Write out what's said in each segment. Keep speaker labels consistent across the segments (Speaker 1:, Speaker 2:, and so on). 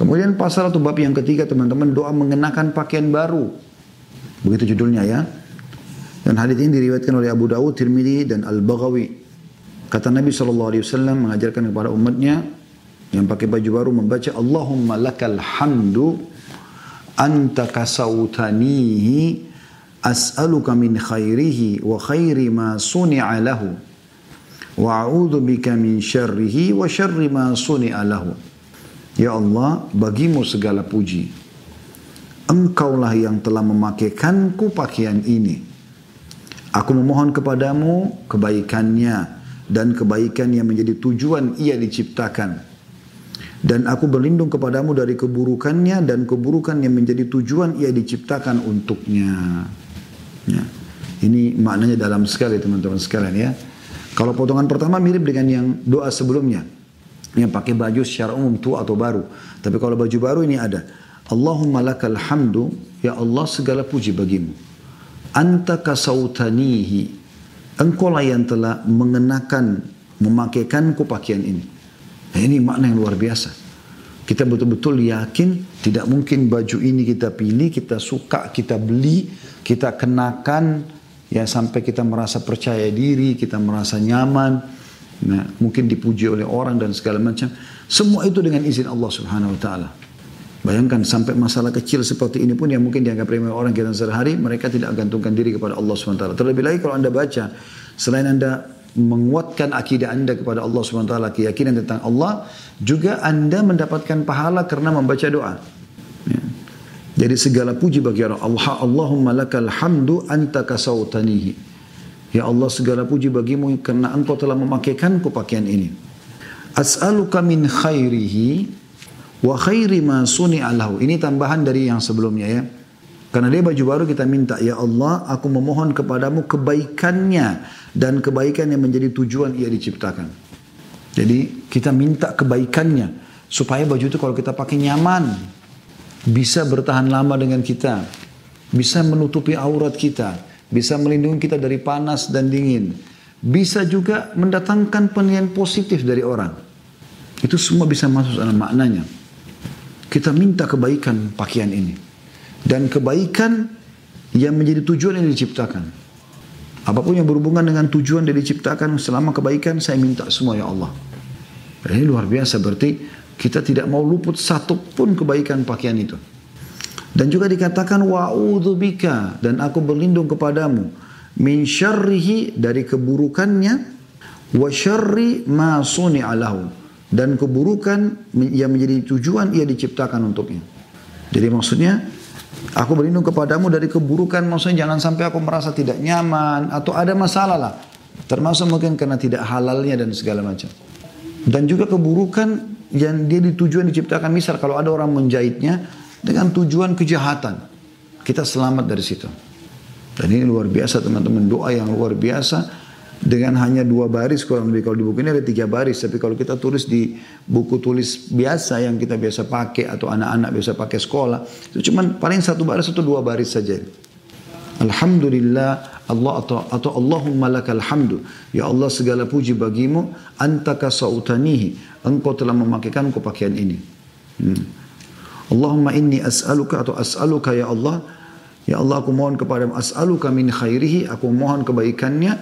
Speaker 1: Kemudian pasal atau bab yang ketiga teman-teman doa mengenakan pakaian baru. Begitu judulnya ya. Dan hadis ini diriwayatkan oleh Abu Dawud, Tirmidzi dan Al-Baghawi. Kata Nabi SAW mengajarkan kepada umatnya yang pakai baju baru membaca Allahumma lakal hamdu anta kasautanihi as'aluka min khairihi wa khairi ma suni'a lahu wa a'udhu bika min syarrihi wa syarri ma suni'a lahu Ya Allah bagimu segala puji Engkaulah yang telah memakaikanku pakaian ini Aku memohon kepadamu kebaikannya dan kebaikan yang menjadi tujuan ia diciptakan dan aku berlindung kepadamu dari keburukannya dan keburukan yang menjadi tujuan ia diciptakan untuknya. Ya. Ini maknanya dalam sekali teman-teman sekalian ya. Kalau potongan pertama mirip dengan yang doa sebelumnya. Yang pakai baju secara umum tua atau baru. Tapi kalau baju baru ini ada. Allahumma lakal hamdu. Ya Allah segala puji bagimu. Anta kasautanihi. Engkau lah yang telah mengenakan, memakaikanku pakaian ini. Nah, ini makna yang luar biasa. Kita betul-betul yakin tidak mungkin baju ini kita pilih, kita suka, kita beli, kita kenakan ya sampai kita merasa percaya diri, kita merasa nyaman, nah, mungkin dipuji oleh orang dan segala macam. Semua itu dengan izin Allah Subhanahu wa taala. Bayangkan sampai masalah kecil seperti ini pun yang mungkin dianggap remeh orang kita sehari-hari, mereka tidak gantungkan diri kepada Allah taala. Terlebih lagi kalau Anda baca selain Anda menguatkan akidah anda kepada Allah SWT, keyakinan tentang Allah, juga anda mendapatkan pahala karena membaca doa. Ya. Jadi segala puji bagi. Allah Allahumma lakal hamdu anta kasautanihi. Ya Allah segala puji bagimu karena engkau telah memakaikanku pakaian ini. As'aluka min khairihi wa khairi ma suni'alahu. Ini tambahan dari yang sebelumnya ya. Karena dia baju baru kita minta, Ya Allah aku memohon kepadamu kebaikannya dan kebaikan yang menjadi tujuan ia diciptakan. Jadi kita minta kebaikannya supaya baju itu kalau kita pakai nyaman, bisa bertahan lama dengan kita, bisa menutupi aurat kita, bisa melindungi kita dari panas dan dingin, bisa juga mendatangkan penilaian positif dari orang. Itu semua bisa masuk dalam maknanya. Kita minta kebaikan pakaian ini dan kebaikan yang menjadi tujuan yang diciptakan. Apa pun yang berhubungan dengan tujuan yang diciptakan selama kebaikan saya minta semua ya Allah. Dan ini luar biasa berarti kita tidak mau luput satu pun kebaikan pakaian itu. Dan juga dikatakan wa'udzubika dan aku berlindung kepadamu min syarrihi dari keburukannya wa syarri ma suni'alahu dan keburukan yang menjadi tujuan ia diciptakan untuknya. Jadi maksudnya Aku berlindung kepadamu dari keburukan, maksudnya jangan sampai aku merasa tidak nyaman atau ada masalah lah. Termasuk mungkin karena tidak halalnya dan segala macam. Dan juga keburukan yang dia ditujuan diciptakan. Misal kalau ada orang menjahitnya dengan tujuan kejahatan. Kita selamat dari situ. Dan ini luar biasa teman-teman. Doa yang luar biasa dengan hanya dua baris kurang lebih kalau di buku ini ada tiga baris tapi kalau kita tulis di buku tulis biasa yang kita biasa pakai atau anak-anak biasa pakai sekolah itu cuma paling satu baris atau dua baris saja Alhamdulillah Allah atau, atau Allahumma lakal hamdu ya Allah segala puji bagimu anta kasautanihi engkau telah memakaikanku pakaian ini hmm. Allahumma inni as'aluka atau as'aluka ya Allah. Ya Allah aku mohon kepadamu as'aluka min khairihi aku mohon kebaikannya.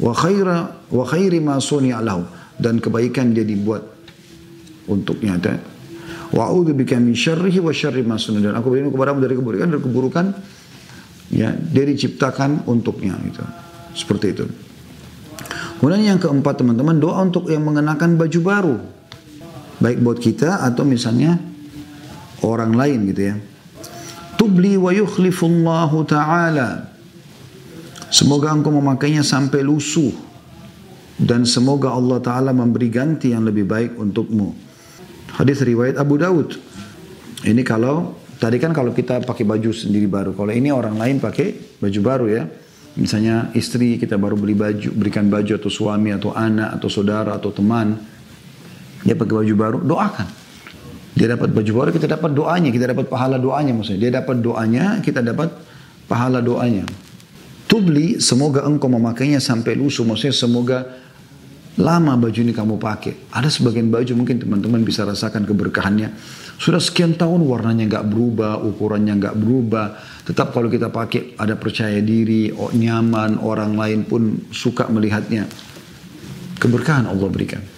Speaker 1: Wa khaira wa khairi ma alahu dan kebaikan dia dibuat untuknya dan wa a'udzu bika min syarrihi wa syarri ma dan aku berlindung kepadamu dari keburukan dari keburukan ya dia diciptakan untuknya itu seperti itu. Kemudian yang keempat teman-teman doa untuk yang mengenakan baju baru. Baik buat kita atau misalnya orang lain gitu ya tubli wa yukhlifullahu ta'ala Semoga engkau memakainya sampai lusuh. Dan semoga Allah Ta'ala memberi ganti yang lebih baik untukmu. Hadis riwayat Abu Daud. Ini kalau, tadi kan kalau kita pakai baju sendiri baru. Kalau ini orang lain pakai baju baru ya. Misalnya istri kita baru beli baju, berikan baju atau suami atau anak atau saudara atau teman. Dia pakai baju baru, doakan. Dia dapat baju baru, kita dapat doanya, kita dapat pahala doanya maksudnya. Dia dapat doanya, kita dapat pahala doanya. Tubli, semoga engkau memakainya sampai lusuh. Maksudnya semoga lama baju ini kamu pakai. Ada sebagian baju mungkin teman-teman bisa rasakan keberkahannya. Sudah sekian tahun warnanya nggak berubah, ukurannya nggak berubah. Tetap kalau kita pakai ada percaya diri, nyaman, orang lain pun suka melihatnya. Keberkahan Allah berikan.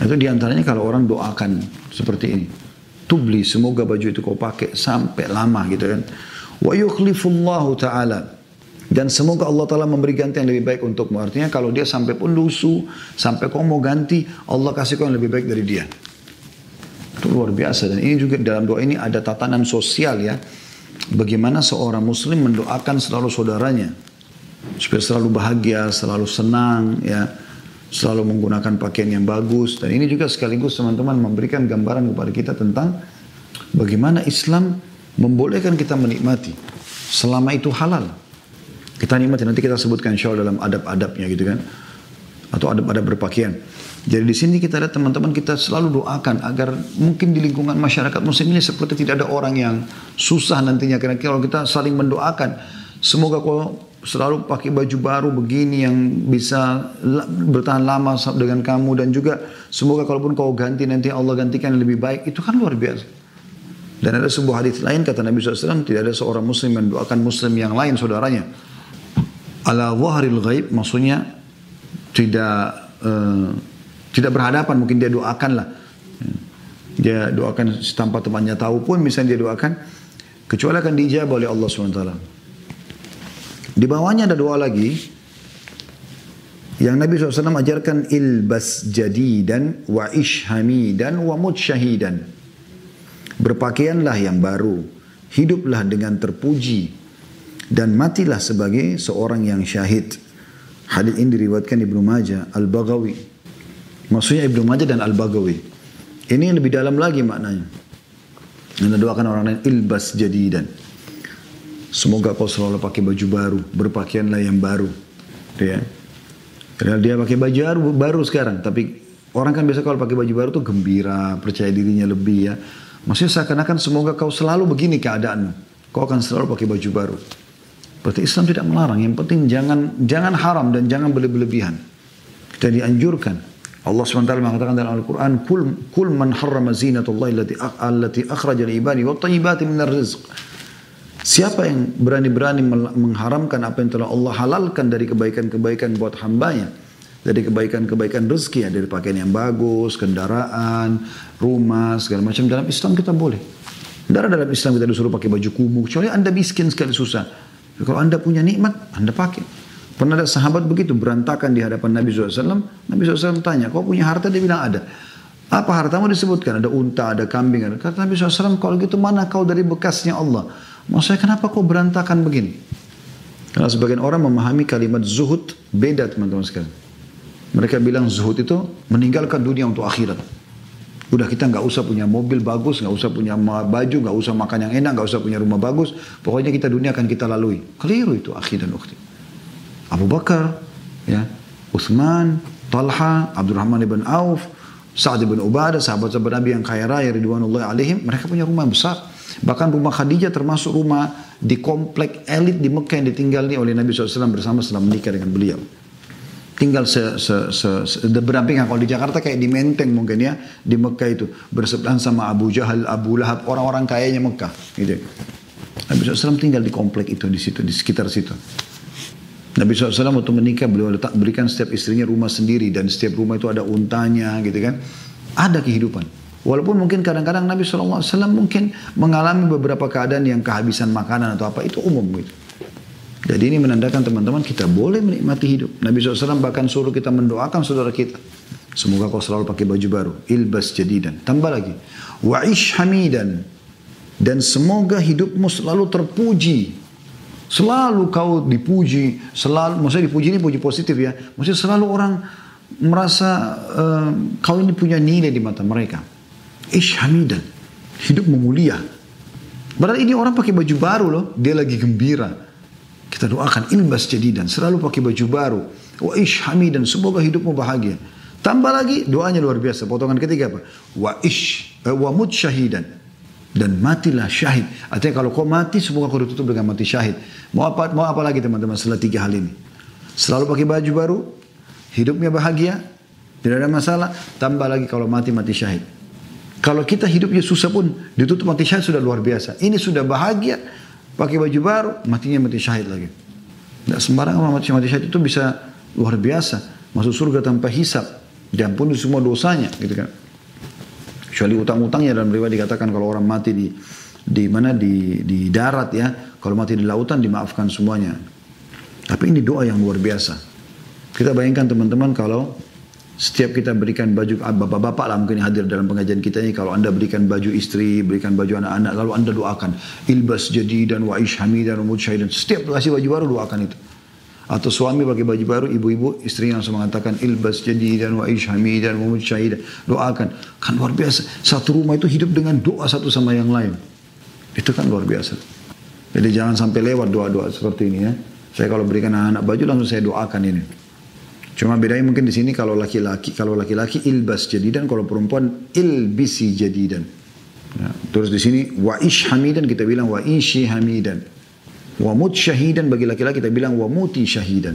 Speaker 1: Itu di antaranya kalau orang doakan seperti ini. Tubli, semoga baju itu kau pakai sampai lama gitu kan. Wa yukhlifullahu ta'ala. Dan semoga Allah Ta'ala memberi ganti yang lebih baik untukmu. Artinya kalau dia sampai pun lusuh, sampai kau mau ganti, Allah kasih kau yang lebih baik dari dia. Itu luar biasa. Dan ini juga dalam doa ini ada tatanan sosial ya. Bagaimana seorang muslim mendoakan selalu saudaranya. Supaya selalu bahagia, selalu senang ya. Selalu menggunakan pakaian yang bagus. Dan ini juga sekaligus teman-teman memberikan gambaran kepada kita tentang bagaimana Islam membolehkan kita menikmati. Selama itu halal. Kita nikmati nanti kita sebutkan insya Allah dalam adab-adabnya gitu kan. Atau adab-adab berpakaian. Jadi di sini kita lihat teman-teman kita selalu doakan agar mungkin di lingkungan masyarakat muslim ini seperti tidak ada orang yang susah nantinya karena kalau kita saling mendoakan semoga kau selalu pakai baju baru begini yang bisa bertahan lama dengan kamu. Dan juga semoga kalaupun kau ganti nanti Allah gantikan yang lebih baik. Itu kan luar biasa. Dan ada sebuah hadis lain kata Nabi SAW tidak ada seorang muslim yang mendoakan muslim yang lain saudaranya. Ala wahril ghaib maksudnya tidak uh, tidak berhadapan mungkin dia doakan lah. Dia doakan tanpa temannya tahu pun misalnya dia doakan kecuali akan dijawab oleh Allah SWT di bawahnya ada doa lagi yang Nabi SAW ajarkan ilbas jadidan wa ishhamidan wa mutsyahidan berpakaianlah yang baru hiduplah dengan terpuji dan matilah sebagai seorang yang syahid. Hadis ini diriwayatkan Ibnu Majah, Al-Baghawi. Maksudnya Ibnu Majah dan Al-Baghawi. Ini lebih dalam lagi maknanya. Yang doakan orang lain ilbas jadidan. Semoga kau selalu pakai baju baru, berpakaianlah yang baru. Ya. Karena dia pakai baju baru, baru sekarang, tapi orang kan biasa kalau pakai baju baru tuh gembira, percaya dirinya lebih ya. Maksudnya seakan-akan semoga kau selalu begini keadaanmu. Kau akan selalu pakai baju baru. Berarti Islam tidak melarang. Yang penting jangan jangan haram dan jangan berlebihan. Kita dianjurkan. Allah SWT mengatakan dalam Al-Quran, Kul, kul man harrama zinatullahi allati, akhraja ibadi wa tayyibati minar rizq. Siapa yang berani-berani mengharamkan apa yang telah Allah halalkan dari kebaikan-kebaikan buat hambanya. Dari kebaikan-kebaikan rezeki ya, dari pakaian yang bagus, kendaraan, rumah, segala macam. Dalam Islam kita boleh. Tidak dalam Islam kita disuruh pakai baju kumuh. Kecuali anda miskin sekali susah. Kalau anda punya nikmat, anda pakai. Pernah ada sahabat begitu berantakan di hadapan Nabi SAW. Nabi SAW tanya, kau punya harta? Dia bilang ada. Apa hartamu disebutkan? Ada unta, ada kambing. Ada. Kata Nabi SAW, kalau gitu mana kau dari bekasnya Allah? Maksudnya kenapa kau berantakan begini? Karena sebagian orang memahami kalimat zuhud beda teman-teman sekalian. Mereka bilang zuhud itu meninggalkan dunia untuk akhirat. Udah kita nggak usah punya mobil bagus, nggak usah punya baju, nggak usah makan yang enak, nggak usah punya rumah bagus. Pokoknya kita dunia akan kita lalui. Keliru itu akhir dan. Abu Bakar, ya, Utsman, Talha, Abdurrahman ibn Auf, Sa'ad ibn Ubadah, sahabat-sahabat Nabi yang kaya raya ridwanullah alaihim, mereka punya rumah besar. Bahkan rumah Khadijah termasuk rumah di komplek elit di Mekah yang ditinggali oleh Nabi SAW bersama setelah menikah dengan beliau tinggal se, se, se, se berdampingan. Kalau di Jakarta kayak di Menteng mungkin ya, di Mekah itu bersebelahan sama Abu Jahal, Abu Lahab, orang-orang kayanya Mekah. Gitu. Nabi SAW tinggal di komplek itu di situ, di sekitar situ. Nabi SAW waktu menikah beliau letak berikan setiap istrinya rumah sendiri dan setiap rumah itu ada untanya gitu kan. Ada kehidupan. Walaupun mungkin kadang-kadang Nabi SAW mungkin mengalami beberapa keadaan yang kehabisan makanan atau apa itu umum gitu. Jadi ini menandakan teman-teman kita boleh menikmati hidup. Nabi SAW bahkan suruh kita mendoakan saudara kita. Semoga kau selalu pakai baju baru. Ilbas jadidan. Tambah lagi. Wa'ish hamidan. Dan semoga hidupmu selalu terpuji. Selalu kau dipuji. Selalu, maksudnya dipuji ini puji positif ya. Maksudnya selalu orang merasa uh, kau ini punya nilai di mata mereka. Ish hamidan. Hidup memulia. Berarti ini orang pakai baju baru loh. Dia lagi gembira. Kita doakan ilbas dan Selalu pakai baju baru. Wa ish hamidan. Semoga hidupmu bahagia. Tambah lagi doanya luar biasa. Potongan ketiga apa? Wa ish. Eh, wa mut syahidan. Dan matilah syahid. Artinya kalau kau mati semoga kau ditutup dengan mati syahid. Mau apa, mau apa lagi teman-teman setelah tiga hal ini? Selalu pakai baju baru. Hidupnya bahagia. Tidak ada masalah, tambah lagi kalau mati mati syahid. Kalau kita hidupnya susah pun ditutup mati syahid sudah luar biasa. Ini sudah bahagia, pakai baju baru, matinya mati syahid lagi. Tidak sembarangan mati mati syahid itu bisa luar biasa, masuk surga tanpa hisap, diampuni semua dosanya, gitu kan. Kecuali utang-utangnya dalam riwayat dikatakan kalau orang mati di di mana di di darat ya, kalau mati di lautan dimaafkan semuanya. Tapi ini doa yang luar biasa. Kita bayangkan teman-teman kalau setiap kita berikan baju ah, bapak-bapak lah mungkin hadir dalam pengajian kita ini kalau anda berikan baju istri berikan baju anak-anak lalu anda doakan. Ilbas jadi dan waish hamidan umud syahidan setiap kasih baju baru doakan itu. Atau suami pakai baju baru ibu-ibu istrinya langsung mengatakan ilbas jadi dan waish hamidan umud syahidan doakan. Kan luar biasa. Satu rumah itu hidup dengan doa satu sama yang lain. Itu kan luar biasa. Jadi jangan sampai lewat doa-doa seperti ini ya. Saya kalau berikan anak-anak baju langsung saya doakan ini Cuma bedanya mungkin di sini kalau laki-laki kalau laki-laki ilbas jadidan kalau perempuan ilbisi jadidan. Ya, terus di sini wa ish hamidan kita bilang wa ishi hamidan. Wa mut syahidan bagi laki-laki kita bilang wa muti syahidan.